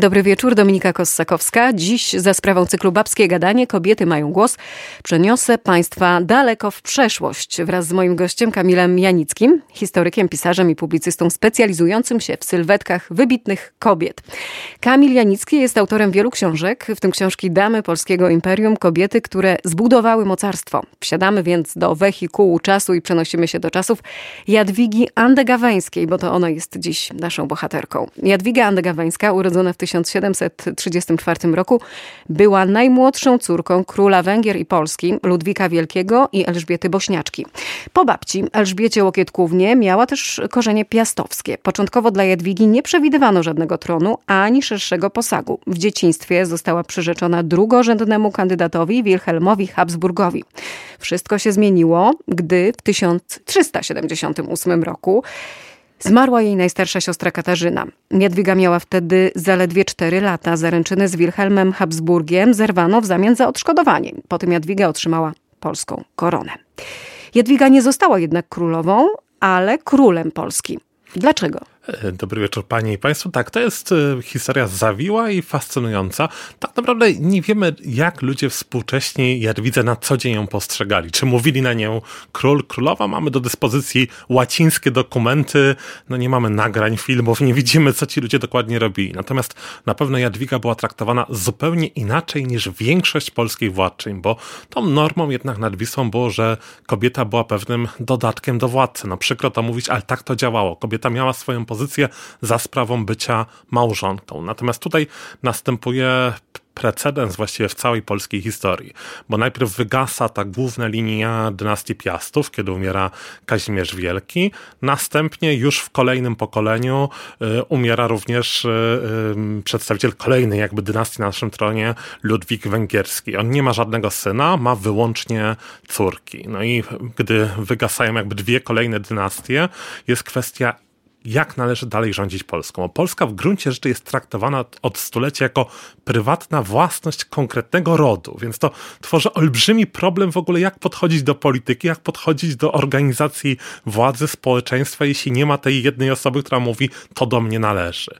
Dobry wieczór, Dominika Kossakowska. Dziś za sprawą cyklu Babskie Gadanie Kobiety mają głos przeniosę Państwa daleko w przeszłość wraz z moim gościem Kamilem Janickim, historykiem, pisarzem i publicystą specjalizującym się w sylwetkach wybitnych kobiet. Kamil Janicki jest autorem wielu książek, w tym książki Damy Polskiego Imperium, kobiety, które zbudowały mocarstwo. Wsiadamy więc do wehikułu czasu i przenosimy się do czasów Jadwigi Andegaweńskiej, bo to ona jest dziś naszą bohaterką. Jadwiga Andegaweńska, urodzona w 1734 roku była najmłodszą córką króla Węgier i Polski, Ludwika Wielkiego i Elżbiety Bośniaczki. Po babci Elżbiecie Łokietkównie miała też korzenie piastowskie. Początkowo dla Jadwigi nie przewidywano żadnego tronu ani szerszego posagu. W dzieciństwie została przyrzeczona drugorzędnemu kandydatowi Wilhelmowi Habsburgowi. Wszystko się zmieniło, gdy w 1378 roku Zmarła jej najstarsza siostra Katarzyna. Jadwiga miała wtedy zaledwie 4 lata. Zaręczyny z Wilhelmem Habsburgiem zerwano w zamian za odszkodowanie. Potem Jadwiga otrzymała polską koronę. Jadwiga nie została jednak królową, ale królem Polski. Dlaczego? E, dobry wieczór Panie i Państwu. Tak, to jest e, historia zawiła i fascynująca. Tak naprawdę nie wiemy, jak ludzie współcześni Jadwidze na co dzień ją postrzegali. Czy mówili na nią król, królowa? Mamy do dyspozycji łacińskie dokumenty, no nie mamy nagrań, filmów, nie widzimy, co ci ludzie dokładnie robili. Natomiast na pewno Jadwiga była traktowana zupełnie inaczej niż większość polskich władczyń, bo tą normą jednak nad Wisłą było, że kobieta była pewnym dodatkiem do władcy. No przykro to mówić, ale tak to działało. Kobieta miała swoją pozycję za sprawą bycia małżonką. Natomiast tutaj następuje precedens właściwie w całej polskiej historii, bo najpierw wygasa ta główna linia dynastii Piastów, kiedy umiera Kazimierz Wielki, następnie już w kolejnym pokoleniu y, umiera również y, y, przedstawiciel kolejnej jakby dynastii na naszym tronie, Ludwik Węgierski. On nie ma żadnego syna, ma wyłącznie córki. No i gdy wygasają jakby dwie kolejne dynastie, jest kwestia jak należy dalej rządzić Polską. Polska w gruncie rzeczy jest traktowana od stulecia jako prywatna własność konkretnego rodu, więc to tworzy olbrzymi problem w ogóle, jak podchodzić do polityki, jak podchodzić do organizacji władzy, społeczeństwa, jeśli nie ma tej jednej osoby, która mówi, to do mnie należy.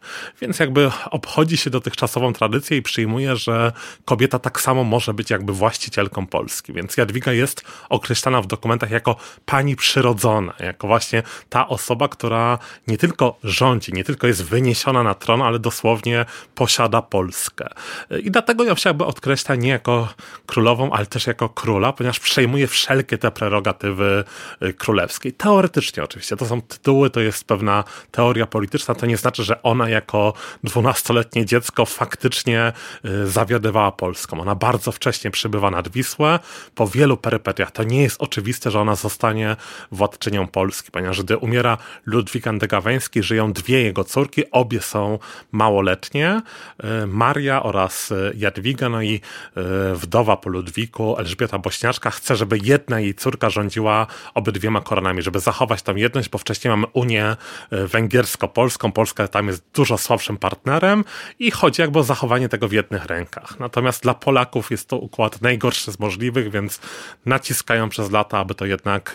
Więc jakby obchodzi się dotychczasową tradycję i przyjmuje, że kobieta tak samo może być jakby właścicielką Polski. Więc Jadwiga jest określana w dokumentach jako pani przyrodzona, jako właśnie ta osoba, która nie tylko rządzi, nie tylko jest wyniesiona na tron, ale dosłownie posiada Polskę. I dlatego ją się jakby odkreśla nie jako królową, ale też jako króla, ponieważ przejmuje wszelkie te prerogatywy y, królewskie. Teoretycznie oczywiście, to są tytuły, to jest pewna teoria polityczna, to nie znaczy, że ona jako dwunastoletnie dziecko faktycznie y, zawiadywała Polską. Ona bardzo wcześnie przybywa nad Wisłę, po wielu perypetiach. To nie jest oczywiste, że ona zostanie władczynią Polski, ponieważ gdy umiera Ludwik Andegaweński, żyją dwie jego córki, obie są małoletnie, e, Maria oraz e, Jadwiga, no i e, wdowa po Ludwiku, Elżbieta Bośniaczka, chce, żeby jedna jej córka rządziła obydwiema koronami, żeby zachować tą jedność, bo wcześniej mamy Unię Węgiersko-Polską, Polska tam jest dużo słabszym partnerem i chodzi jakby o zachowanie tego w jednych rękach. Natomiast dla Polaków jest to układ najgorszy z możliwych, więc naciskają przez lata, aby to jednak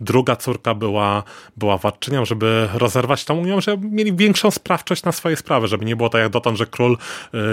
druga córka była, była władczynią, żeby rozerwać zerwać tą Unią, żeby mieli większą sprawczość na swoje sprawy, żeby nie było tak jak dotąd, że król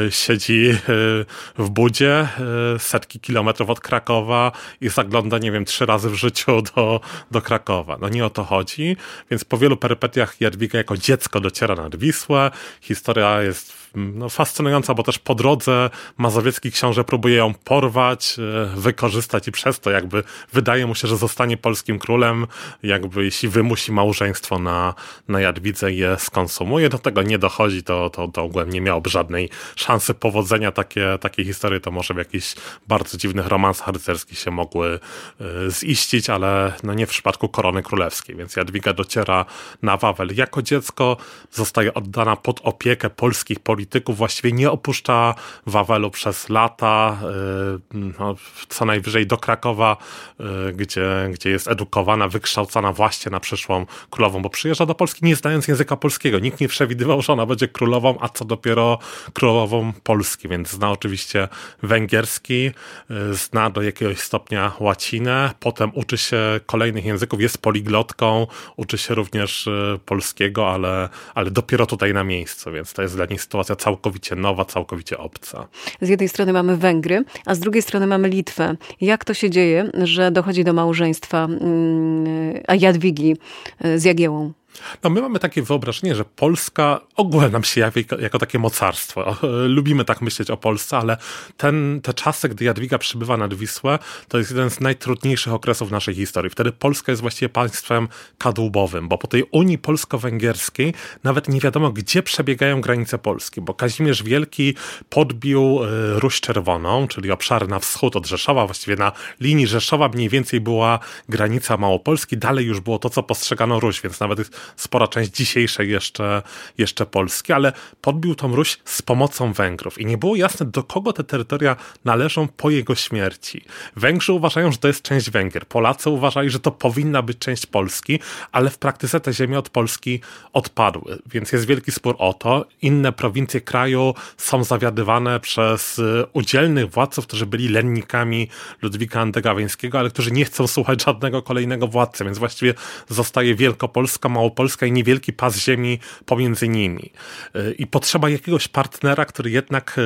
y, siedzi y, w budzie y, setki kilometrów od Krakowa i zagląda, nie wiem, trzy razy w życiu do, do Krakowa. No nie o to chodzi, więc po wielu perypetiach Jadwiga jako dziecko dociera nad Wisłę. Historia jest no, fascynująca, bo też po drodze mazowiecki książę próbuje ją porwać, e, wykorzystać i przez to jakby wydaje mu się, że zostanie polskim królem, jakby jeśli wymusi małżeństwo na, na Jadwidze i je skonsumuje, do tego nie dochodzi, to, to, to ogółem nie miałoby żadnej szansy powodzenia. Takie, takie historie to może w jakichś bardzo dziwnych romansach rycerskich się mogły y, ziścić, ale no nie w przypadku korony królewskiej, więc Jadwiga dociera na Wawel. Jako dziecko zostaje oddana pod opiekę polskich polityków, polityków właściwie nie opuszcza Wawelu przez lata, y, no, co najwyżej do Krakowa, y, gdzie, gdzie jest edukowana, wykształcona właśnie na przyszłą królową, bo przyjeżdża do Polski nie znając języka polskiego. Nikt nie przewidywał, że ona będzie królową, a co dopiero królową Polski, więc zna oczywiście węgierski, y, zna do jakiegoś stopnia łacinę, potem uczy się kolejnych języków, jest poliglotką, uczy się również polskiego, ale, ale dopiero tutaj na miejscu, więc to jest dla niej sytuacja sytuacja całkowicie nowa, całkowicie obca. Z jednej strony mamy Węgry, a z drugiej strony mamy Litwę. Jak to się dzieje, że dochodzi do małżeństwa mm, Jadwigi z Jagiełą? No my mamy takie wyobrażenie, że Polska ogólnie nam się jawi jako takie mocarstwo. Lubimy tak myśleć o Polsce, ale ten, te czasy, gdy Jadwiga przybywa nad Wisłę, to jest jeden z najtrudniejszych okresów naszej historii. Wtedy Polska jest właściwie państwem kadłubowym, bo po tej Unii Polsko-Węgierskiej nawet nie wiadomo, gdzie przebiegają granice Polski, bo Kazimierz Wielki podbił e, Ruś Czerwoną, czyli obszary na wschód od Rzeszowa, właściwie na linii Rzeszowa mniej więcej była granica Małopolski, dalej już było to, co postrzegano Ruś, więc nawet spora część dzisiejszej jeszcze, jeszcze Polski, ale podbił tą Ruś z pomocą Węgrów i nie było jasne, do kogo te terytoria należą po jego śmierci. Węgrzy uważają, że to jest część Węgier, Polacy uważali, że to powinna być część Polski, ale w praktyce te ziemie od Polski odpadły, więc jest wielki spór o to. Inne prowincje kraju są zawiadywane przez y, udzielnych władców, którzy byli lennikami Ludwika Andegaweńskiego, ale którzy nie chcą słuchać żadnego kolejnego władcy, więc właściwie zostaje Wielkopolska, Małopolska, Polska i niewielki pas ziemi pomiędzy nimi. Y, I potrzeba jakiegoś partnera, który jednak y,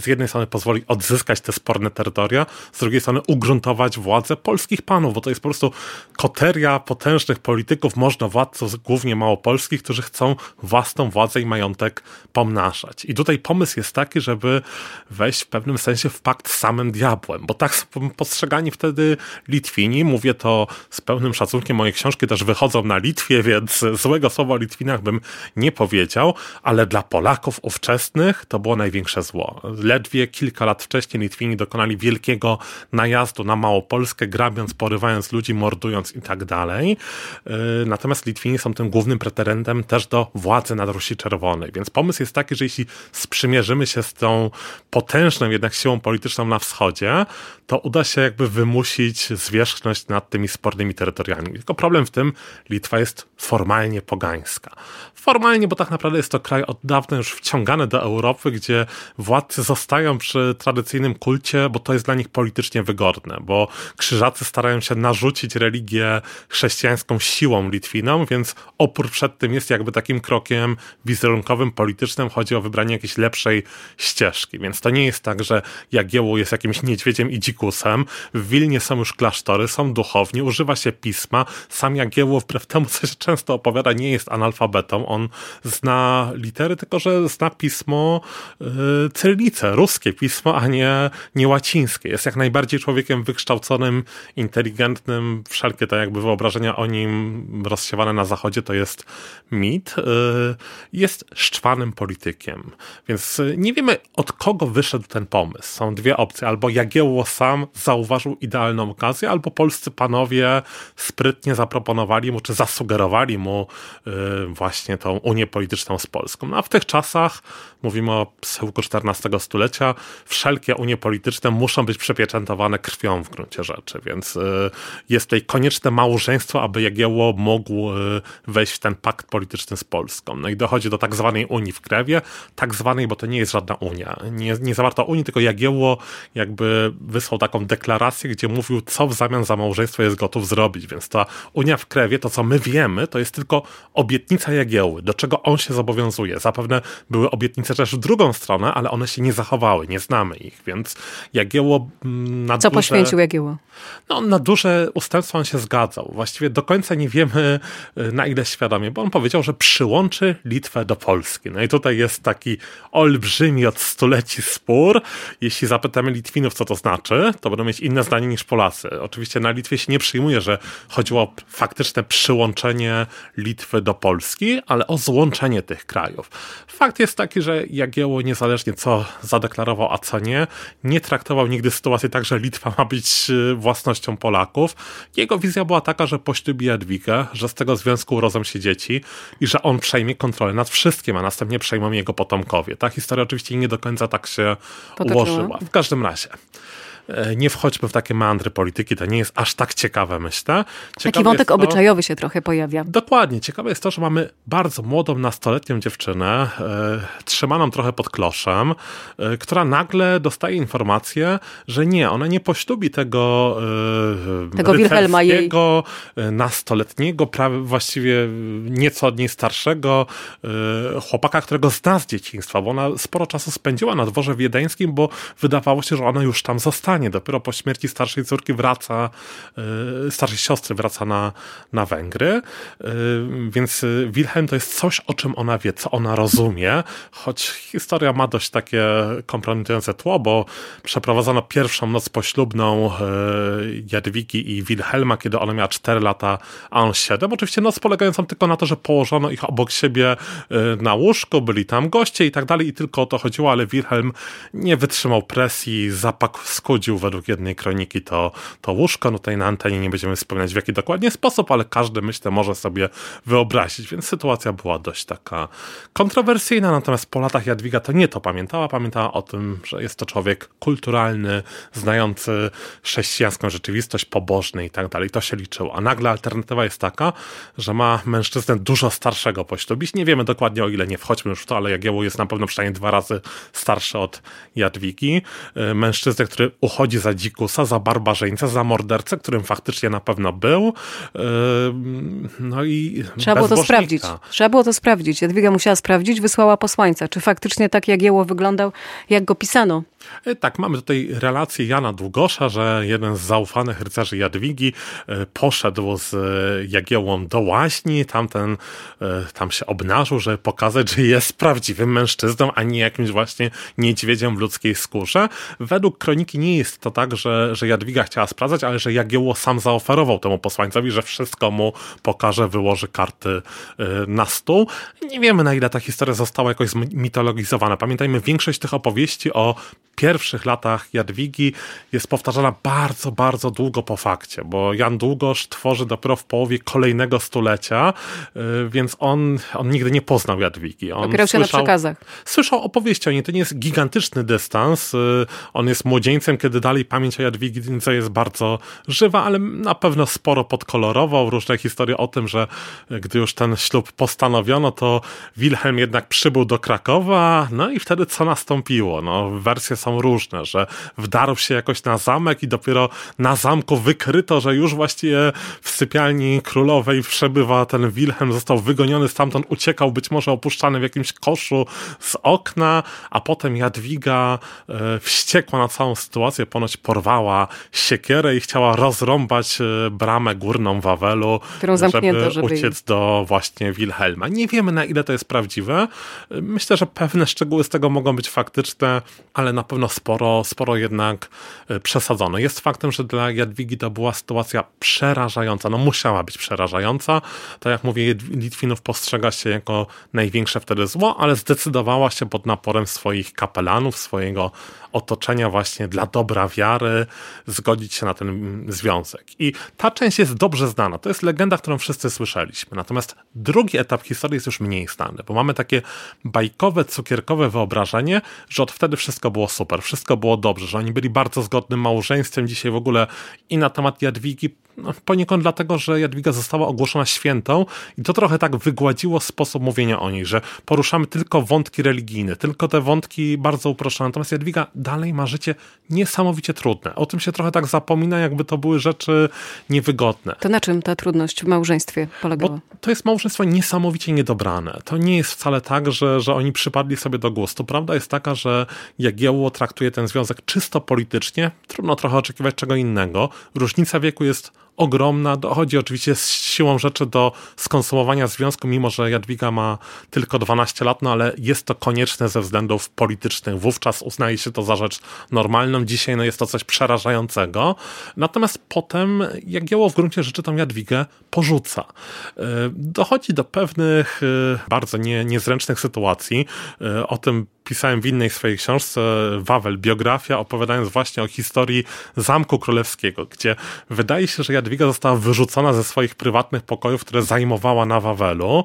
z jednej strony pozwoli odzyskać te sporne terytoria, z drugiej strony ugruntować władzę polskich panów, bo to jest po prostu koteria potężnych polityków, można władców, głównie małopolskich, którzy chcą własną władzę i majątek pomnażać. I tutaj pomysł jest taki, żeby wejść w pewnym sensie w pakt z samym diabłem, bo tak są postrzegani wtedy Litwini, mówię to z pełnym szacunkiem, moje książki też wychodzą na Litwie, więc złego słowa o Litwinach bym nie powiedział, ale dla Polaków ówczesnych to było największe zło. Ledwie kilka lat wcześniej Litwini dokonali wielkiego najazdu na Małopolskę, grabiąc, porywając ludzi, mordując i tak dalej. Yy, natomiast Litwini są tym głównym pretendentem też do władzy nad Rusi Czerwonej. Więc pomysł jest taki, że jeśli sprzymierzymy się z tą potężną jednak siłą polityczną na wschodzie, to uda się jakby wymusić zwierzchność nad tymi spornymi terytoriami. Tylko problem w tym, Litwa jest formalnie formalnie pogańska. Formalnie, bo tak naprawdę jest to kraj od dawna już wciągany do Europy, gdzie władcy zostają przy tradycyjnym kulcie, bo to jest dla nich politycznie wygodne, bo krzyżacy starają się narzucić religię chrześcijańską siłą Litwinom, więc opór przed tym jest jakby takim krokiem wizerunkowym, politycznym. Chodzi o wybranie jakiejś lepszej ścieżki, więc to nie jest tak, że Jagiełło jest jakimś niedźwiedziem i dzikusem. W Wilnie są już klasztory, są duchowni, używa się pisma. Sam Jagiełło, wbrew temu, co się często opowiada, nie jest analfabetą. On zna litery, tylko że zna pismo yy, cyrylicę, ruskie pismo, a nie, nie łacińskie. Jest jak najbardziej człowiekiem wykształconym, inteligentnym. Wszelkie te jakby wyobrażenia o nim rozsiewane na zachodzie to jest mit. Yy, jest szczwanym politykiem. Więc yy, nie wiemy od kogo wyszedł ten pomysł. Są dwie opcje. Albo Jagiełło sam zauważył idealną okazję, albo polscy panowie sprytnie zaproponowali mu, czy zasugerowali mu y, właśnie tą unię polityczną z Polską. No a w tych czasach, mówimy o schyłku XIV stulecia, wszelkie unie polityczne muszą być przepieczętowane krwią w gruncie rzeczy, więc y, jest tutaj konieczne małżeństwo, aby Jagiełło mógł y, wejść w ten pakt polityczny z Polską. No i dochodzi do tak zwanej Unii w Krewie, tak zwanej, bo to nie jest żadna Unia. Nie, nie zawarto Unii, tylko Jagiełło jakby wysłał taką deklarację, gdzie mówił, co w zamian za małżeństwo jest gotów zrobić, więc ta Unia w Krewie, to co my wiemy, to jest tylko obietnica Jagiełły, do czego on się zobowiązuje. Zapewne były obietnice też w drugą stronę, ale one się nie zachowały, nie znamy ich, więc Jagiełło mm, na Co duże, poświęcił Jagiełło? No, na duże ustępstwa on się zgadzał. Właściwie do końca nie wiemy y, na ile świadomie, bo on powiedział, że przyłączy Litwę do Polski. No i tutaj jest taki olbrzymi od stuleci spór. Jeśli zapytamy Litwinów, co to znaczy, to będą mieć inne zdanie niż Polacy. Oczywiście na Litwie się nie przyjmuje, że chodziło o faktyczne przyłączenie Litwy do Polski, ale o złączenie tych krajów. Fakt jest taki, że Jagiełło niezależnie co zadeklarował, a co nie, nie traktował nigdy sytuacji tak, że Litwa ma być y, własnością Polaków. Jego wizja była taka, że poślubi Jadwigę, że z tego związku urodzą się dzieci i że on przejmie kontrolę nad wszystkim, a następnie przejmą jego potomkowie. Ta historia oczywiście nie do końca tak się Potoczyła. ułożyła. W każdym razie. E, nie wchodźmy w takie mandry polityki, to nie jest aż tak ciekawe, myślę. Ciekawe Taki wątek to, obyczajowy się trochę pojawia. Dokładnie. Ciekawe jest to, że mamy bardzo młodą, nastoletnią dziewczynę, e, trzymaną trochę pod kloszem, e, która nagle dostaje informację, że nie, ona nie poślubi tego, e, tego Wilhelma jej. E, nastoletniego, prawie właściwie nieco od niej starszego e, chłopaka, którego zna z dzieciństwa, bo ona sporo czasu spędziła na dworze wiedeńskim, bo wydawało się, że ona już tam zostanie. Dopiero po śmierci starszej córki wraca, e, starszej siostry wraca na, na Węgry. Więc Wilhelm to jest coś, o czym ona wie, co ona rozumie, choć historia ma dość takie kompromitujące tło, bo przeprowadzono pierwszą noc poślubną Jadwigi i Wilhelma, kiedy ona miała 4 lata, a on 7. Oczywiście noc polegającą tylko na to, że położono ich obok siebie na łóżko, byli tam goście i tak dalej i tylko o to chodziło, ale Wilhelm nie wytrzymał presji, zapak skudził według jednej kroniki to, to łóżko. No tutaj na antenie nie będziemy wspominać w jaki dokładnie sposób, ale każdy myślę może sobie wyobrazić, więc sytuacja była dość taka kontrowersyjna, natomiast po latach Jadwiga to nie to pamiętała, pamiętała o tym, że jest to człowiek kulturalny, znający chrześcijańską rzeczywistość, pobożny i tak dalej. To się liczyło. A nagle alternatywa jest taka, że ma mężczyznę dużo starszego poślubić. Nie wiemy dokładnie o ile, nie wchodźmy już w to, ale Jagiełło jest na pewno przynajmniej dwa razy starszy od Jadwigi. E, mężczyznę, który uchodzi za dzikusa, za barbarzyńcę, za mordercę, którym faktycznie na pewno był. No i Trzeba było to sprawdzić. Trzeba było to sprawdzić. Jadwiga musiała sprawdzić, wysłała posłańca. Czy faktycznie tak Jagiełło wyglądał, jak go pisano? E, tak, mamy tutaj relację Jana Długosza, że jeden z zaufanych rycerzy Jadwigi e, poszedł z Jagiełą do łaźni, tamten e, tam się obnażył, żeby pokazać, że jest prawdziwym mężczyzną, a nie jakimś właśnie niedźwiedziem w ludzkiej skórze. Według kroniki nie jest to tak, że, że Jadwiga chciała sprawdzać, ale że Jagiełło sam zaoferował temu posłańcowi, że wszystko mu pokaże, wyłoży karty na stół. Nie wiemy, na ile ta historia została jakoś zmitologizowana. Pamiętajmy, większość tych opowieści o pierwszych latach Jadwigi jest powtarzana bardzo, bardzo długo po fakcie, bo Jan Długosz tworzy dopiero w połowie kolejnego stulecia, y, więc on, on nigdy nie poznał Jadwigi. On Opierał się słyszał, na przekazach. Słyszał opowieści o niej. To nie jest gigantyczny dystans. Y, on jest młodzieńcem, kiedy dalej pamięć o Jadwidze jest bardzo żywa, ale na pewno sporo podkolorował. Różne historie o tym, że gdy już ten ślub postanowiono, to Wilhelm jednak przybył do Krakowa, no i wtedy co nastąpiło? No, wersje są różne, że wdarł się jakoś na zamek i dopiero na zamku wykryto, że już właściwie w sypialni królowej przebywa ten Wilhelm, został wygoniony stamtąd, uciekał być może opuszczany w jakimś koszu z okna, a potem Jadwiga e, wściekła na całą sytuację, ponoć porwała siekierę i chciała rozrąbać e, bramę górną Wawelu, Którą żeby, żeby uciec do właśnie Wilhelma. Nie wiemy na ile to jest prawdziwe. Myślę, że pewne szczegóły z tego mogą być faktyczne, ale na pewno sporo, sporo jednak e, przesadzone. Jest faktem, że dla Jadwigi to była sytuacja przerażająca, no musiała być przerażająca. To jak mówię, Litwinów postrzega się jako największe wtedy zło, ale zdecydowała się pod naporem swoich kapelanów, swojego otoczenia właśnie dla dobra wiary zgodzić się na ten związek. I ta część jest dobrze znana. To jest legenda, którą wszyscy słyszeliśmy. Natomiast drugi etap historii jest już mniej znany, bo mamy takie bajkowe, cukierkowe wyobrażenie, że od wtedy wszystko było super, wszystko było dobrze, że oni byli bardzo zgodnym małżeństwem. Dzisiaj w ogóle i na temat Jadwigi no, poniekąd dlatego, że Jadwiga została ogłoszona świętą i to trochę tak wygładziło sposób mówienia o niej, że poruszamy tylko wątki religijne, tylko te wątki bardzo uproszczone. Natomiast Jadwiga dalej ma życie niesamowicie trudne. O tym się trochę tak zapomina, jakby to były rzeczy niewygodne. To na czym ta trudność w małżeństwie polegała? Bo to jest małżeństwo niesamowicie niedobrane. To nie jest wcale tak, że, że oni przypadli sobie do gustu. Prawda jest taka, że Jagiełło traktuje ten związek czysto politycznie. Trudno trochę oczekiwać czego innego. Różnica wieku jest ogromna. Dochodzi oczywiście z siłą rzeczy do skonsumowania związku, mimo że Jadwiga ma tylko 12 lat, no ale jest to konieczne ze względów politycznych. Wówczas uznaje się to za rzecz normalną. Dzisiaj no, jest to coś przerażającego. Natomiast potem Jagiełło w gruncie rzeczy tą Jadwigę porzuca. E, dochodzi do pewnych e, bardzo nie, niezręcznych sytuacji. E, o tym pisałem w innej swojej książce, Wawel, biografia, opowiadając właśnie o historii Zamku Królewskiego, gdzie wydaje się, że Jadwiga została wyrzucona ze swoich prywatnych pokojów, które zajmowała na Wawelu,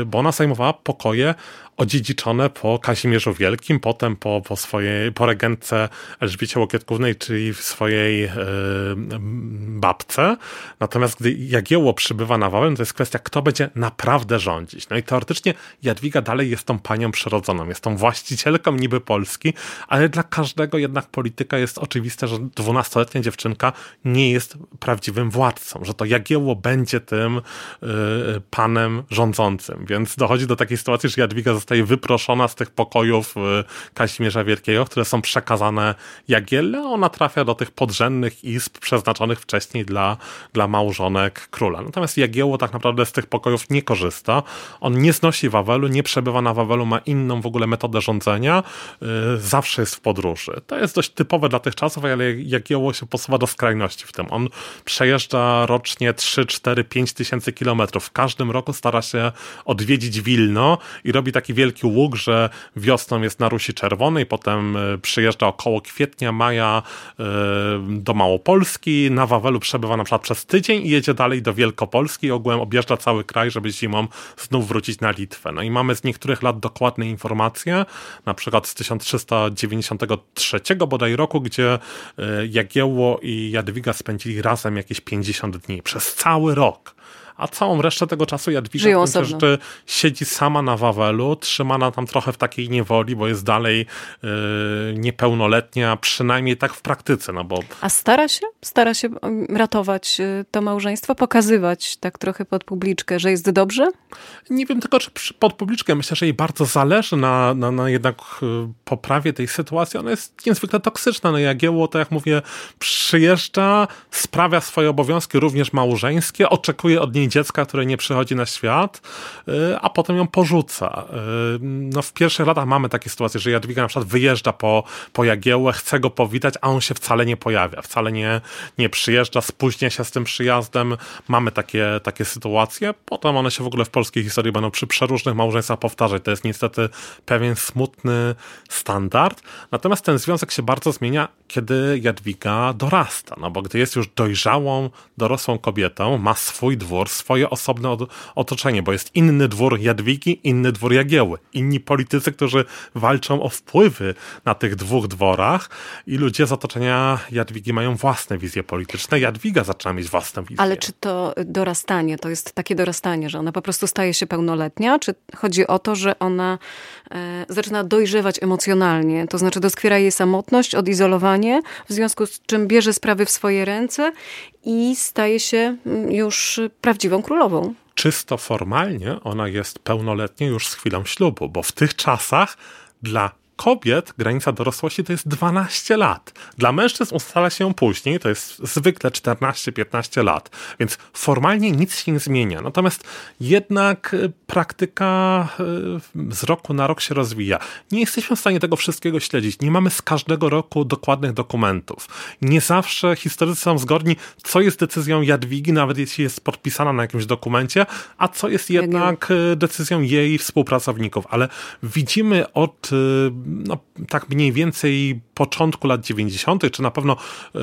y, bo ona zajmowała pokoje odziedziczone po Kazimierzu Wielkim, potem po, po swojej, po regentce Elżbiecie Łokietkównej, czyli w swojej yy, babce. Natomiast gdy Jagiełło przybywa na Wawel, to jest kwestia, kto będzie naprawdę rządzić. No i teoretycznie Jadwiga dalej jest tą panią przyrodzoną, jest tą właścicielką niby Polski, ale dla każdego jednak polityka jest oczywiste, że dwunastoletnia dziewczynka nie jest prawdziwym władcą, że to Jagiełło będzie tym yy, panem rządzącym. Więc dochodzi do takiej sytuacji, że Jadwiga zostaje wyproszona z tych pokojów yy, Kazimierza Wielkiego, które są przekazane Jagielle, a ona trafia do tych podrzędnych izb przeznaczonych wcześniej dla, dla małżonek króla. Natomiast Jagiełło tak naprawdę z tych pokojów nie korzysta. On nie znosi Wawelu, nie przebywa na Wawelu, ma inną w ogóle metodę rządzenia, yy, zawsze jest w podróży. To jest dość typowe dla tych czasów, ale Jagiełło się posuwa do skrajności w tym. On przejeżdża rocznie 3, 4, 5 tysięcy kilometrów. W każdym roku stara się odwiedzić Wilno i robi taki wielki łuk, że wiosną jest na Rusi Czerwonej, potem e, przyjeżdża około kwietnia, maja yy, do Małopolski, na Wawelu przebywa na przykład przez tydzień i jedzie dalej do Wielkopolski. I ogółem objeżdża cały kraj, żeby zimą znów wrócić na Litwę. No i mamy z niektórych lat dokładne informacje, na przykład z 1393 bodaj roku, gdzie e, Jagiełło i Jadwiga spędzili razem jakieś 50 dni. Przez cały rok a całą resztę tego czasu Jadwiga Żyją że siedzi sama na Wawelu, trzymana tam trochę w takiej niewoli, bo jest dalej yy, niepełnoletnia, przynajmniej tak w praktyce. No bo... A stara się? Stara się ratować y, to małżeństwo, pokazywać tak trochę pod publiczkę, że jest dobrze? Nie wiem tylko, czy pod publiczkę. Myślę, że jej bardzo zależy na, na, na jednak y, poprawie tej sytuacji. Ona jest niezwykle toksyczna. No Jagiełło, tak jak mówię, przyjeżdża, sprawia swoje obowiązki, również małżeńskie, oczekuje od niej dziecka, które nie przychodzi na świat, y, a potem ją porzuca. Y, no w pierwszych latach mamy takie sytuacje, że Jadwiga na przykład wyjeżdża po, po Jagiełłę, chce go powitać, a on się wcale nie pojawia, wcale nie, nie przyjeżdża, spóźnia się z tym przyjazdem. Mamy takie, takie sytuacje. Potem one się w ogóle w polskiej historii będą przy przeróżnych małżeństwach powtarzać. To jest niestety pewien smutny standard. Natomiast ten związek się bardzo zmienia, kiedy Jadwiga dorasta, no bo gdy jest już dojrzałą, dorosłą kobietą, ma swój dwór, swoje osobne otoczenie, bo jest inny dwór Jadwigi, inny dwór Jagieły, inni politycy, którzy walczą o wpływy na tych dwóch dworach i ludzie z otoczenia Jadwigi mają własne wizje polityczne. Jadwiga zaczyna mieć własne wizje. Ale czy to dorastanie, to jest takie dorastanie, że ona po prostu staje się pełnoletnia, czy chodzi o to, że ona e, zaczyna dojrzewać emocjonalnie, to znaczy doskwiera jej samotność, odizolowanie, w związku z czym bierze sprawy w swoje ręce i staje się mm, już prawdziwą królową. Czysto formalnie ona jest pełnoletnia już z chwilą ślubu, bo w tych czasach dla kobiet granica dorosłości to jest 12 lat. Dla mężczyzn ustala się ją później, to jest zwykle 14-15 lat, więc formalnie nic się nie zmienia. Natomiast jednak y, praktyka y, z roku na rok się rozwija. Nie jesteśmy w stanie tego wszystkiego śledzić. Nie mamy z każdego roku dokładnych dokumentów. Nie zawsze historycy są zgodni, co jest decyzją Jadwigi, nawet jeśli jest podpisana na jakimś dokumencie, a co jest jednak y, decyzją jej współpracowników. Ale widzimy od no, tak mniej więcej początku lat 90., czy na pewno y,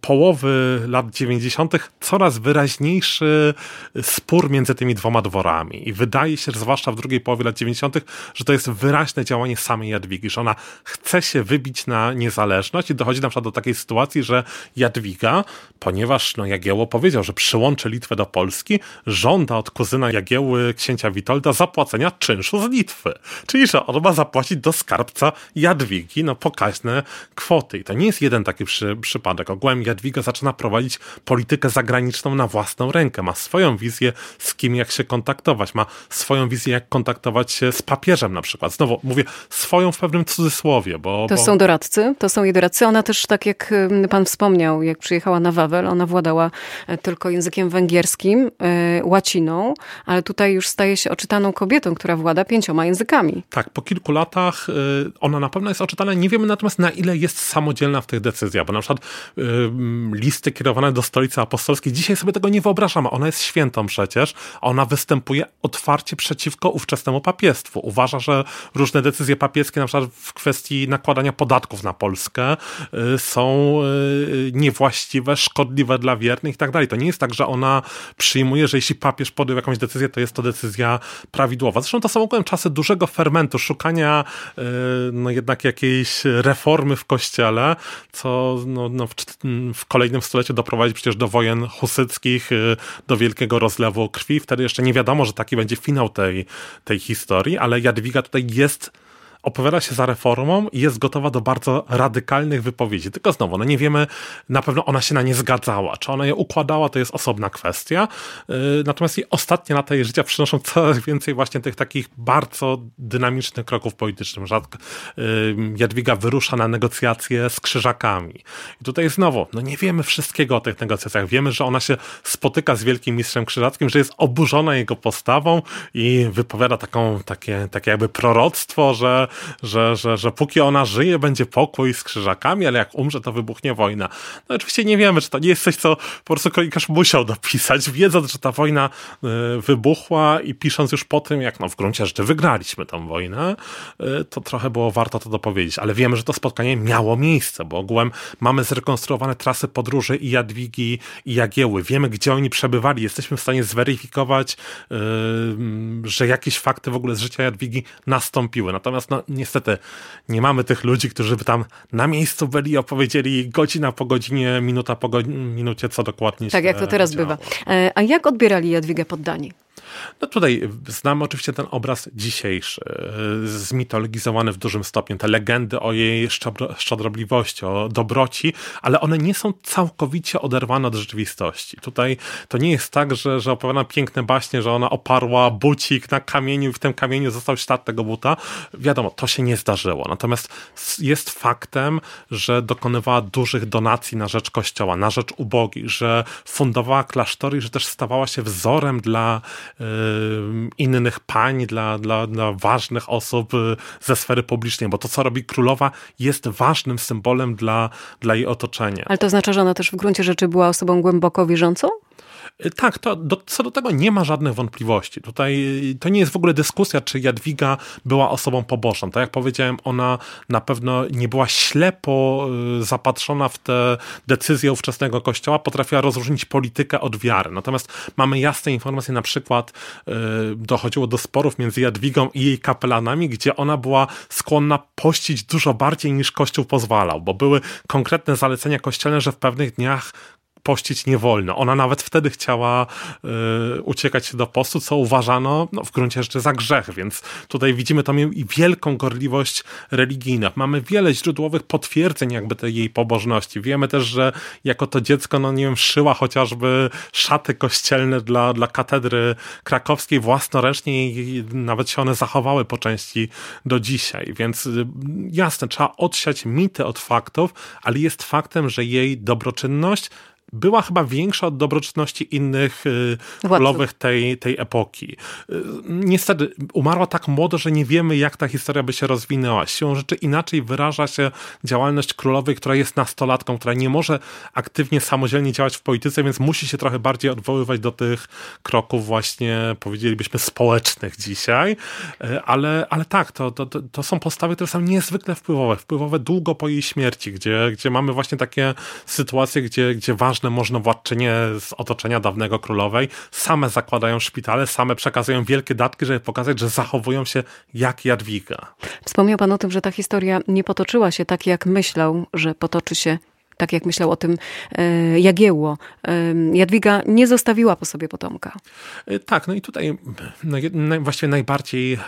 połowy lat 90., coraz wyraźniejszy spór między tymi dwoma dworami. I wydaje się, że zwłaszcza w drugiej połowie lat 90., że to jest wyraźne działanie samej Jadwigi, że ona chce się wybić na niezależność i dochodzi na przykład do takiej sytuacji, że Jadwiga, ponieważ no, Jagiełło powiedział, że przyłączy Litwę do Polski, żąda od kuzyna Jagiełły, księcia Witolda, zapłacenia czynszu z Litwy. Czyli, że on ma zapłacić do skarbca Jadwigi no, pokaźne kwoty. I to nie jest jeden taki przy, przypadek. Ogółem Jadwiga zaczyna prowadzić politykę zagraniczną na własną rękę. Ma swoją wizję, z kim jak się kontaktować. Ma swoją wizję, jak kontaktować się z papieżem na przykład. Znowu mówię swoją w pewnym cudzysłowie, bo... To bo... są doradcy, to są jej doradcy. Ona też, tak jak pan wspomniał, jak przyjechała na Wawel, ona władała e, tylko językiem węgierskim, e, łaciną, ale tutaj już staje się oczytaną kobietą, która włada pięcioma językami. Tak, po kilku latach e, ona na pewno jest oczytana. Nie wiemy natomiast na ile ile jest samodzielna w tych decyzjach, bo na przykład y, listy kierowane do stolicy apostolskiej, dzisiaj sobie tego nie wyobrażamy, ona jest świętą przecież, a ona występuje otwarcie przeciwko ówczesnemu papiestwu. Uważa, że różne decyzje papieskie, na przykład w kwestii nakładania podatków na Polskę, y, są y, niewłaściwe, szkodliwe dla wiernych i tak dalej. To nie jest tak, że ona przyjmuje, że jeśli papież podjął jakąś decyzję, to jest to decyzja prawidłowa. Zresztą to są ogółem czasy dużego fermentu, szukania no jednak jakiejś reformy w kościele, co no, no w, w, kolejnym stuleciu doprowadzi przecież do wojen husyckich, y, do wielkiego rozlewu krwi. Wtedy jeszcze nie wiadomo, że taki będzie finał tej, tej historii, ale Jadwiga tutaj jest opowiada się za reformą i jest gotowa do bardzo radykalnych wypowiedzi. Tylko znowu, no nie wiemy, na pewno ona się na nie zgadzała. Czy ona je układała, to jest osobna kwestia. Y, natomiast jej ostatnie lata jej życia przynoszą coraz więcej właśnie tych takich bardzo dynamicznych kroków politycznych. Rzadko y, Jadwiga wyrusza na negocjacje z krzyżakami. I tutaj znowu, no nie wiemy wszystkiego o tych negocjacjach. Wiemy, że ona się spotyka z wielkim mistrzem krzyżackim, że jest oburzona jego postawą i wypowiada taką, takie, takie jakby proroctwo, że że, że, że póki ona żyje, będzie pokój z krzyżakami, ale jak umrze, to wybuchnie wojna. No oczywiście nie wiemy, czy to nie jest coś, co po prostu kronikarz musiał dopisać, wiedząc, że ta wojna e, wybuchła i pisząc już po tym, jak no w gruncie rzeczy wygraliśmy tę wojnę, e, to trochę było warto to dopowiedzieć. Ale wiemy, że to spotkanie miało miejsce, bo ogółem mamy zrekonstruowane trasy podróży i Jadwigi i Jagieły. Wiemy, gdzie oni przebywali. Jesteśmy w stanie zweryfikować, yy, że jakieś fakty w ogóle z życia Jadwigi nastąpiły. Natomiast no, niestety nie mamy tych ludzi, którzy by tam na miejscu byli i opowiedzieli godzina po godzinie, minuta po minucie, co dokładnie Tak, jak to teraz działo. bywa. E, a jak odbierali Jadwigę poddani? No tutaj znamy oczywiście ten obraz dzisiejszy, e, zmitologizowany w dużym stopniu, te legendy o jej szczodrobliwości, o dobroci, ale one nie są całkowicie oderwane od rzeczywistości. Tutaj to nie jest tak, że, że opowiada piękne baśnie, że ona oparła bucik na kamieniu i w tym kamieniu został ślad tego buta. Wiadomo, to się nie zdarzyło. Natomiast jest faktem, że dokonywała dużych donacji na rzecz kościoła, na rzecz ubogich, że fundowała klasztory, że też stawała się wzorem dla innych pań, dla, dla, dla ważnych osób y, ze sfery publicznej, bo to, co robi królowa, jest ważnym symbolem dla, dla jej otoczenia. Ale to znaczy, że ona też w gruncie rzeczy była osobą głęboko wierzącą? Y, tak, to, do, co do tego nie ma żadnych wątpliwości. Tutaj y, to nie jest w ogóle dyskusja, czy Jadwiga była osobą pobożną. Tak jak powiedziałem, ona na pewno nie była ślepo y, zapatrzona w te decyzje ówczesnego kościoła, potrafiła rozróżnić politykę od wiary. Natomiast mamy jasne informacje, na przykład dochodziło do sporów między Jadwigą i jej kapelanami, gdzie ona była skłonna pościć dużo bardziej niż Kościół pozwalał, bo były konkretne zalecenia kościelne, że w pewnych dniach pościć nie wolno. Ona nawet wtedy chciała y, uciekać się do postu, co uważano no, w gruncie rzeczy za grzech, więc tutaj widzimy tam i wielką gorliwość religijną. Mamy wiele źródłowych potwierdzeń jakby tej jej pobożności. Wiemy też, że jako to dziecko, no nie wiem, szyła chociażby szaty kościelne dla, dla katedry krakowskiej własnoręcznie i nawet się one zachowały po części do dzisiaj. Więc y, jasne, trzeba odsiać mity od faktów, ale jest faktem, że jej dobroczynność była chyba większa od dobroczynności innych y, królowych tej, tej epoki. Y, niestety umarła tak młodo, że nie wiemy, jak ta historia by się rozwinęła. Siłą rzeczy inaczej wyraża się działalność królowej, która jest nastolatką, która nie może aktywnie, samodzielnie działać w polityce, więc musi się trochę bardziej odwoływać do tych kroków właśnie, powiedzielibyśmy, społecznych dzisiaj. Y, ale, ale tak, to, to, to są postawy, które są niezwykle wpływowe. Wpływowe długo po jej śmierci, gdzie, gdzie mamy właśnie takie sytuacje, gdzie, gdzie ważne ważne możnowładczynie z otoczenia dawnego królowej same zakładają szpitale, same przekazują wielkie datki, żeby pokazać, że zachowują się jak Jadwiga. Wspomniał pan o tym, że ta historia nie potoczyła się tak, jak myślał, że potoczy się tak jak myślał o tym e, Jagiełło. E, Jadwiga nie zostawiła po sobie potomka. E, tak, no i tutaj właściwie najbardziej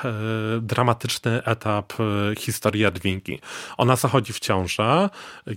dramatyczny etap historii Jadwigi. Ona zachodzi w ciążę,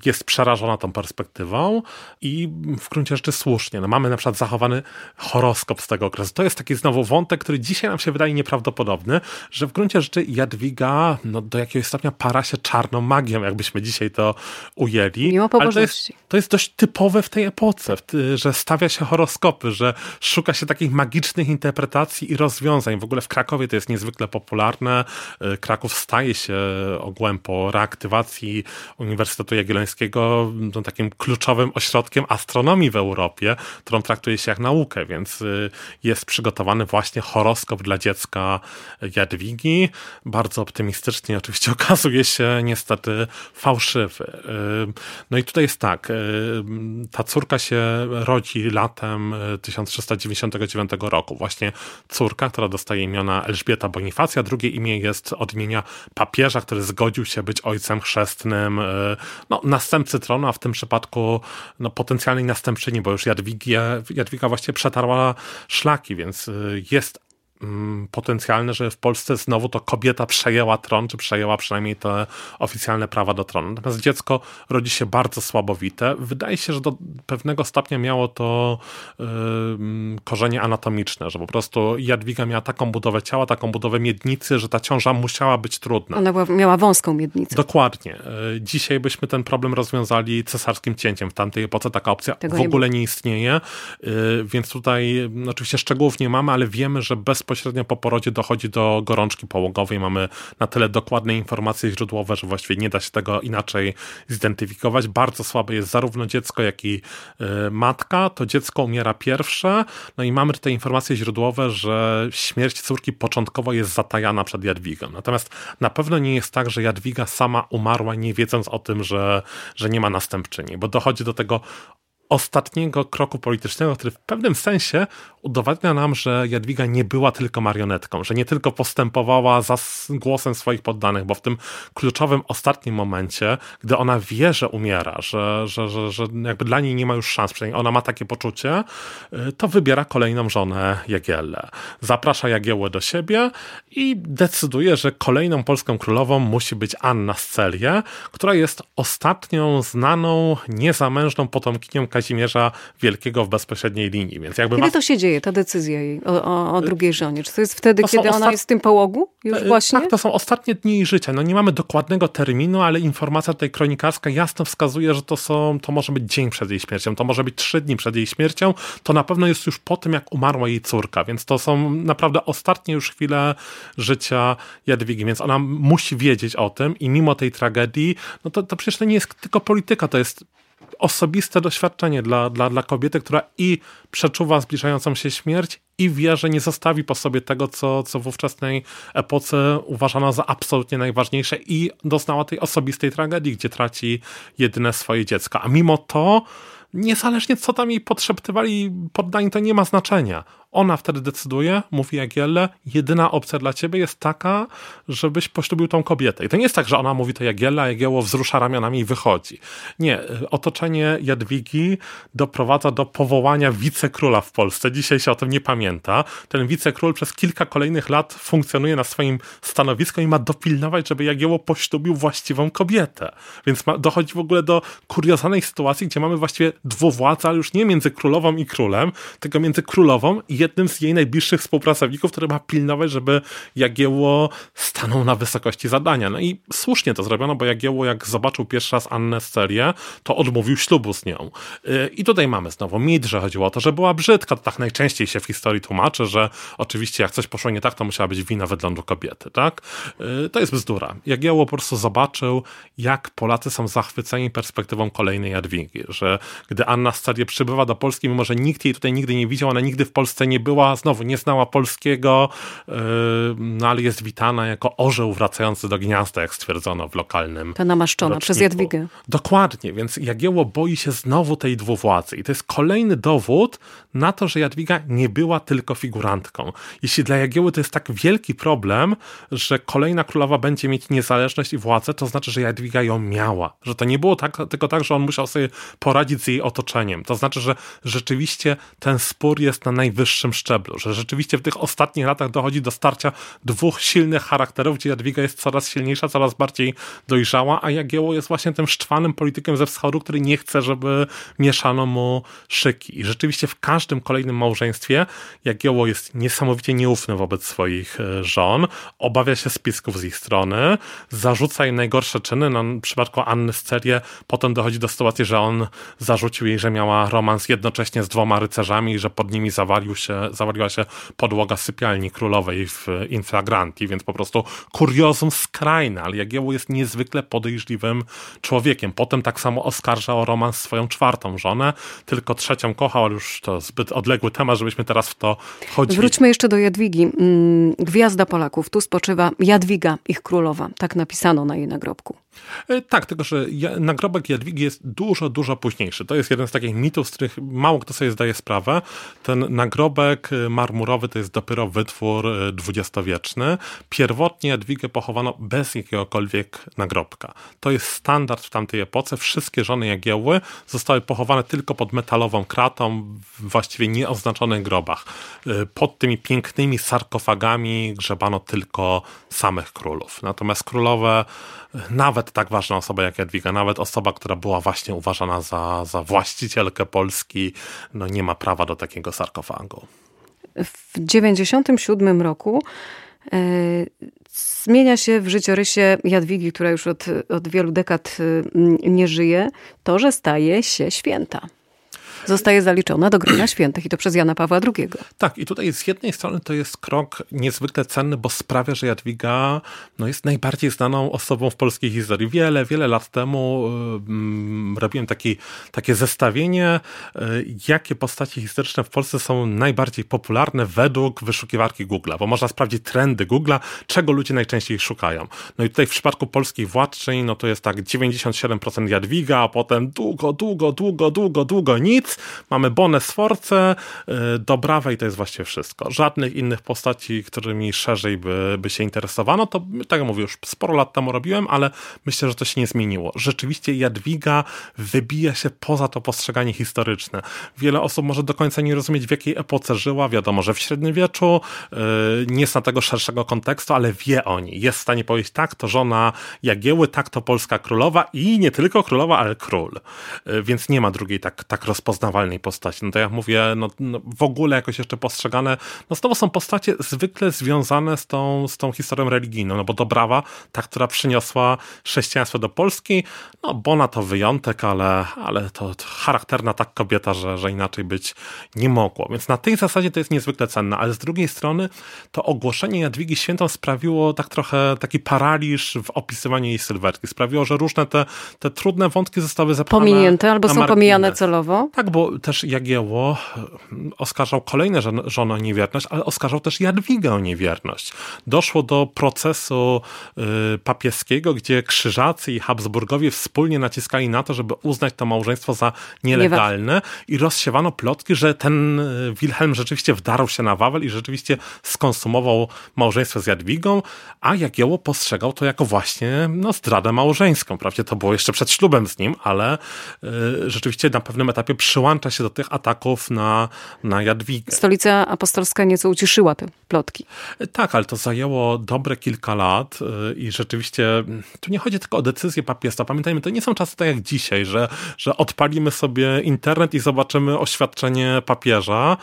jest przerażona tą perspektywą i w gruncie rzeczy słusznie. No mamy na przykład zachowany horoskop z tego okresu. To jest taki znowu wątek, który dzisiaj nam się wydaje nieprawdopodobny, że w gruncie rzeczy Jadwiga no, do jakiegoś stopnia para się czarną magią, jakbyśmy dzisiaj to ujęli. Mimo pobożności to jest, to jest dość typowe w tej epoce, że stawia się horoskopy, że szuka się takich magicznych interpretacji i rozwiązań. W ogóle w Krakowie to jest niezwykle popularne. E, Kraków staje się ogółem po reaktywacji Uniwersytetu Jagiellońskiego no, takim kluczowym ośrodkiem astronomii w Europie, którą traktuje się jak naukę, więc e, jest przygotowany właśnie horoskop dla dziecka Jadwigi. Bardzo optymistycznie oczywiście okazuje się niestety fałszywy. No i tutaj jest tak, ta córka się rodzi latem 1399 roku. Właśnie córka, która dostaje imiona Elżbieta Bonifacja, drugie imię jest od imienia papieża, który zgodził się być ojcem chrzestnym, no, następcy tronu, a w tym przypadku no, potencjalnej następczyni, bo już Jadwiga, Jadwiga właściwie przetarła szlaki, więc jest potencjalne, że w Polsce znowu to kobieta przejęła tron, czy przejęła przynajmniej te oficjalne prawa do tronu. Natomiast dziecko rodzi się bardzo słabowite. Wydaje się, że do pewnego stopnia miało to yy, korzenie anatomiczne, że po prostu Jadwiga miała taką budowę ciała, taką budowę miednicy, że ta ciąża musiała być trudna. Ona była, miała wąską miednicę. Dokładnie. Yy, dzisiaj byśmy ten problem rozwiązali cesarskim cięciem. W tamtej epoce taka opcja Tego w ogóle nie, nie istnieje, yy, więc tutaj no, oczywiście szczegółów nie mamy, ale wiemy, że bez bezpośrednio po porodzie dochodzi do gorączki połogowej. Mamy na tyle dokładne informacje źródłowe, że właściwie nie da się tego inaczej zidentyfikować. Bardzo słabe jest zarówno dziecko, jak i y, matka. To dziecko umiera pierwsze. No i mamy te informacje źródłowe, że śmierć córki początkowo jest zatajana przed Jadwigą. Natomiast na pewno nie jest tak, że Jadwiga sama umarła, nie wiedząc o tym, że, że nie ma następczyni, bo dochodzi do tego ostatniego kroku politycznego, który w pewnym sensie udowadnia nam, że Jadwiga nie była tylko marionetką, że nie tylko postępowała za głosem swoich poddanych, bo w tym kluczowym ostatnim momencie, gdy ona wie, że umiera, że, że, że, że jakby dla niej nie ma już szans, przynajmniej ona ma takie poczucie, y, to wybiera kolejną żonę Jagiellę. Zaprasza Jagiełłę do siebie i decyduje, że kolejną polską królową musi być Anna Scelie, która jest ostatnią znaną, niezamężną potomkinią Kazimierza Wielkiego w bezpośredniej linii. Więc jakby Kiedy ma... to się dzieje, ta decyzja jej o, o, o drugiej żonie? Czy to jest wtedy, to kiedy ona jest w tym połogu już e, właśnie? Tak, to są ostatnie dni jej życia. No nie mamy dokładnego terminu, ale informacja tutaj kronikarska jasno wskazuje, że to są, to może być dzień przed jej śmiercią, to może być trzy dni przed jej śmiercią, to na pewno jest już po tym, jak umarła jej córka, więc to są naprawdę ostatnie już chwile życia Jadwigi, więc ona musi wiedzieć o tym i mimo tej tragedii, no to, to przecież to nie jest tylko polityka, to jest osobiste doświadczenie dla, dla, dla kobiety, która i przeczuwa zbliżającą się śmierć i wie, że nie zostawi po sobie tego, co, co w ówczesnej epoce uważano za absolutnie najważniejsze i doznała tej osobistej tragedii, gdzie traci jedyne swoje dziecko. A mimo to niezależnie co tam jej podszeptywali poddani, to nie ma znaczenia. Ona wtedy decyduje, mówi Jagielle, jedyna opcja dla ciebie jest taka, żebyś poślubił tą kobietę. I to nie jest tak, że ona mówi to Jagiella, a Jagiełło wzrusza ramionami i wychodzi. Nie, otoczenie Jadwigi doprowadza do powołania wicekróla w Polsce. Dzisiaj się o tym nie pamięta. Ten wicekról przez kilka kolejnych lat funkcjonuje na swoim stanowisku i ma dopilnować, żeby Jagiełło poślubił właściwą kobietę. Więc ma, dochodzi w ogóle do kuriozalnej sytuacji, gdzie mamy właściwie dwuwładze, ale już nie między królową i królem, tylko między królową i jednym z jej najbliższych współpracowników, który ma pilnować, żeby Jagiełło stanął na wysokości zadania. No i słusznie to zrobiono, bo Jagiełło jak zobaczył pierwszy raz Annę Sterię, to odmówił ślubu z nią. Y, I tutaj mamy znowu mit, że chodziło o to, że była brzydka. To tak najczęściej się w historii tłumaczy, że oczywiście jak coś poszło nie tak, to musiała być wina wyglądu kobiety, tak? Y, to jest bzdura. Jagiełło po prostu zobaczył, jak Polacy są zachwyceni perspektywą kolejnej Jadwigi, że gdy Anna Steria przybywa do Polski, mimo że nikt jej tutaj nigdy nie widział, ona nigdy w Polsce nie była, znowu nie znała polskiego, yy, no ale jest witana jako orzeł wracający do gniazda, jak stwierdzono w lokalnym. To namaszczona roczniku. przez Jadwigę. Dokładnie, więc Jagiełło boi się znowu tej dwuwładzy. I to jest kolejny dowód na to, że Jadwiga nie była tylko figurantką. Jeśli dla Jagieły to jest tak wielki problem, że kolejna królowa będzie mieć niezależność i władzę, to znaczy, że Jadwiga ją miała. Że to nie było tak, tylko tak, że on musiał sobie poradzić z jej otoczeniem. To znaczy, że rzeczywiście ten spór jest na najwyższym najwyższym szczeblu, że rzeczywiście w tych ostatnich latach dochodzi do starcia dwóch silnych charakterów, gdzie Jadwiga jest coraz silniejsza, coraz bardziej dojrzała, a Jagiełło jest właśnie tym szczwanym politykiem ze wschodu, który nie chce, żeby mieszano mu szyki. I rzeczywiście w każdym kolejnym małżeństwie Jagiełło jest niesamowicie nieufny wobec swoich e, żon, obawia się spisków z ich strony, zarzuca im najgorsze czyny. No, w przypadku Anny Scerie potem dochodzi do sytuacji, że on zarzucił jej, że miała romans jednocześnie z dwoma rycerzami i że pod nimi zawalił się, zawaliła się podłoga sypialni królowej w infragranti, więc po prostu kuriozum skrajne, ale Jagiełło jest niezwykle podejrzliwym człowiekiem. Potem tak samo oskarża o romans swoją czwartą żonę, tylko trzecią kochał, ale już to zbyt odległy temat, żebyśmy teraz w to chodzili. Wróćmy jeszcze do Jadwigi. Mm, gwiazda Polaków. Tu spoczywa Jadwiga, ich królowa. Tak napisano na jej nagrobku. E, tak, tylko że nagrobek Jadwigi jest dużo, dużo późniejszy. To jest jeden z takich mitów, z których mało kto sobie zdaje sprawę. Ten nagrobek e, marmurowy to jest dopiero wytwór dwudziestowieczny. Pierwotnie Jadwigę pochowano bez jakiegokolwiek nagrobka. To jest standard w tamtej epoce. Wszystkie żony Jagiełły zostały pochowane tylko pod metalową kratą, w właściwie nieoznaczonych grobach. E, pod tymi pięknymi sarkofagami grzebano tylko samych królów. Natomiast królowe nawet tak ważna osoba jak Jadwiga, nawet osoba, która była właśnie uważana za, za właścicielkę Polski, no nie ma prawa do takiego sarkofagu. W 97 roku e, zmienia się w życiorysie Jadwigi, która już od, od wielu dekad e, nie żyje, to, że staje się święta zostaje zaliczona do grona świętych i to przez Jana Pawła II. Tak, i tutaj z jednej strony to jest krok niezwykle cenny, bo sprawia, że Jadwiga no, jest najbardziej znaną osobą w polskiej historii. Wiele, wiele lat temu um, robiłem taki, takie zestawienie, y, jakie postacie historyczne w Polsce są najbardziej popularne według wyszukiwarki Google'a, bo można sprawdzić trendy Google'a, czego ludzie najczęściej szukają. No i tutaj w przypadku polskiej władczyń, no to jest tak 97% Jadwiga, a potem długo, długo, długo, długo, długo nic, Mamy Bonę Sforce, y, Dobrawę i to jest właściwie wszystko. Żadnych innych postaci, którymi szerzej by, by się interesowano, to tak jak mówię, już sporo lat temu robiłem, ale myślę, że to się nie zmieniło. Rzeczywiście Jadwiga wybija się poza to postrzeganie historyczne. Wiele osób może do końca nie rozumieć, w jakiej epoce żyła. Wiadomo, że w średniowieczu yy, nie zna tego szerszego kontekstu, ale wie o niej. Jest w stanie powiedzieć, tak, to żona Jagieły, tak, to polska królowa i nie tylko królowa, ale król. Yy, więc nie ma drugiej tak, tak rozpoznawalnej rozpoznawalnej postaci. No to jak mówię, no, no, w ogóle jakoś jeszcze postrzegane, no znowu są postacie zwykle związane z tą, z tą historią religijną, no bo Dobrawa, ta, która przyniosła chrześcijaństwo do Polski, no Bona to wyjątek, ale, ale to, to charakterna tak kobieta, że, że inaczej być nie mogło. Więc na tej zasadzie to jest niezwykle cenne, ale z drugiej strony to ogłoszenie Jadwigi Świętą sprawiło tak trochę taki paraliż w opisywaniu jej sylwetki. Sprawiło, że różne te, te trudne wątki zostały zapomniane. Pominięte albo są pomijane celowo? Tak, bo bo też Jagiełło oskarżał kolejne żony o niewierność, ale oskarżał też Jadwigę o niewierność. Doszło do procesu y, papieskiego, gdzie Krzyżacy i Habsburgowie wspólnie naciskali na to, żeby uznać to małżeństwo za nielegalne i rozsiewano plotki, że ten y, Wilhelm rzeczywiście wdarł się na Wawel i rzeczywiście skonsumował małżeństwo z Jadwigą, a Jagiełło postrzegał to jako właśnie no, zdradę małżeńską. Prawdzie to było jeszcze przed ślubem z nim, ale y, rzeczywiście na pewnym etapie przyłączył przyłącza się do tych ataków na, na Jadwigę. Stolica apostolska nieco uciszyła te plotki. Tak, ale to zajęło dobre kilka lat y, i rzeczywiście mm, tu nie chodzi tylko o decyzję papieża. Pamiętajmy, to nie są czasy tak jak dzisiaj, że, że odpalimy sobie internet i zobaczymy oświadczenie papieża.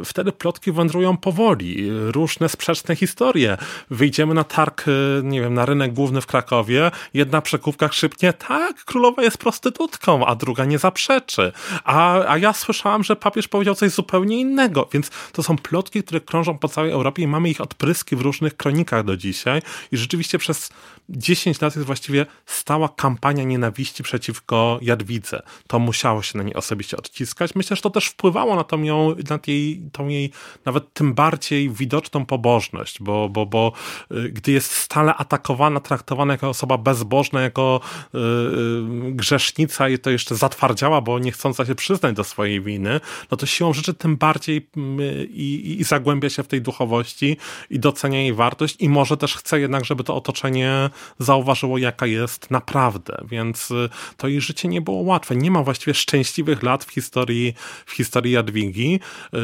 Y, wtedy plotki wędrują powoli. Różne sprzeczne historie. Wyjdziemy na targ, y, nie wiem, na rynek główny w Krakowie, jedna przekupka szybnie, tak, królowa jest prostytutką, a druga nie zaprzeczy. A a, ja słyszałam, że papież powiedział coś zupełnie innego, więc to są plotki, które krążą po całej Europie i mamy ich odpryski w różnych kronikach do dzisiaj i rzeczywiście przez 10 lat jest właściwie stała kampania nienawiści przeciwko Jadwidze. To musiało się na niej osobiście odciskać. Myślę, że to też wpływało na tą, ją, na jej, tą jej nawet tym bardziej widoczną pobożność, bo, bo, bo y, gdy jest stale atakowana, traktowana jako osoba bezbożna, jako yy, grzesznica i to jeszcze zatwardziała, bo nie chcąca się przyznać do swojej winy, no to siłą rzeczy tym bardziej mm, i, i zagłębia się w tej duchowości i docenia jej wartość i może też chce jednak, żeby to otoczenie zauważyło, jaka jest naprawdę. Więc y, to jej życie nie było łatwe. Nie ma właściwie szczęśliwych lat w historii, w historii Jadwigi. Y,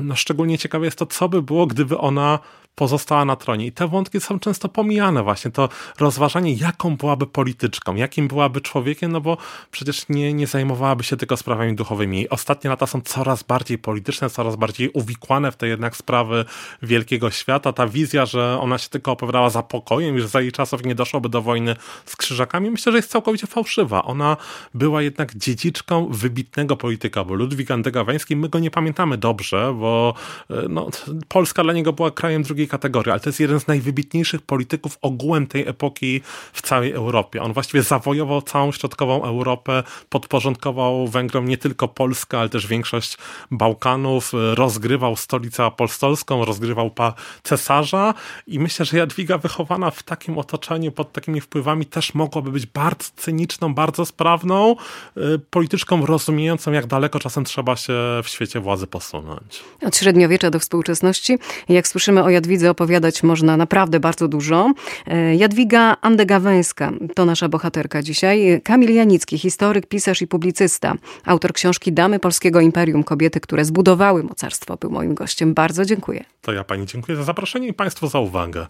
no, szczególnie ciekawe jest to, co by było, gdyby ona pozostała na tronie. I te wątki są często pomijane właśnie. To rozważanie, jaką byłaby polityczką, jakim byłaby człowiekiem, no bo przecież nie, nie zajmowałaby się tylko sprawami duchowymi. Ostatnie lata są coraz bardziej polityczne, coraz bardziej uwikłane w te jednak sprawy wielkiego świata. Ta wizja, że ona się tylko opowiadała za pokojem i że za jej czasów nie doszłoby do wojny z krzyżakami, myślę, że jest całkowicie fałszywa. Ona była jednak dziedziczką wybitnego polityka, bo Ludwik Andegaweński, my go nie pamiętamy dobrze, bo e, no, Polska dla niego była krajem drugiej kategorii, ale to jest jeden z najwybitniejszych polityków ogółem tej epoki w całej Europie. On właściwie zawojował całą środkową Europę, podporządkował Węgrom nie tylko Polskę, ale też większość Bałkanów, rozgrywał stolicę apostolską, rozgrywał pa cesarza i myślę, że Jadwiga wychowana w takim otoczeniu, pod takimi wpływami też mogłaby być bardzo cyniczną, bardzo sprawną y, polityczką rozumiejącą, jak daleko czasem trzeba się w świecie władzy posunąć. Od średniowiecza do współczesności, jak słyszymy o Jadwidze Jadwidze opowiadać można naprawdę bardzo dużo. E, Jadwiga Andegawęska to nasza bohaterka dzisiaj. Kamil Janicki, historyk, pisarz i publicysta. Autor książki Damy Polskiego Imperium, kobiety, które zbudowały mocarstwo, był moim gościem. Bardzo dziękuję. To ja pani dziękuję za zaproszenie i państwu za uwagę.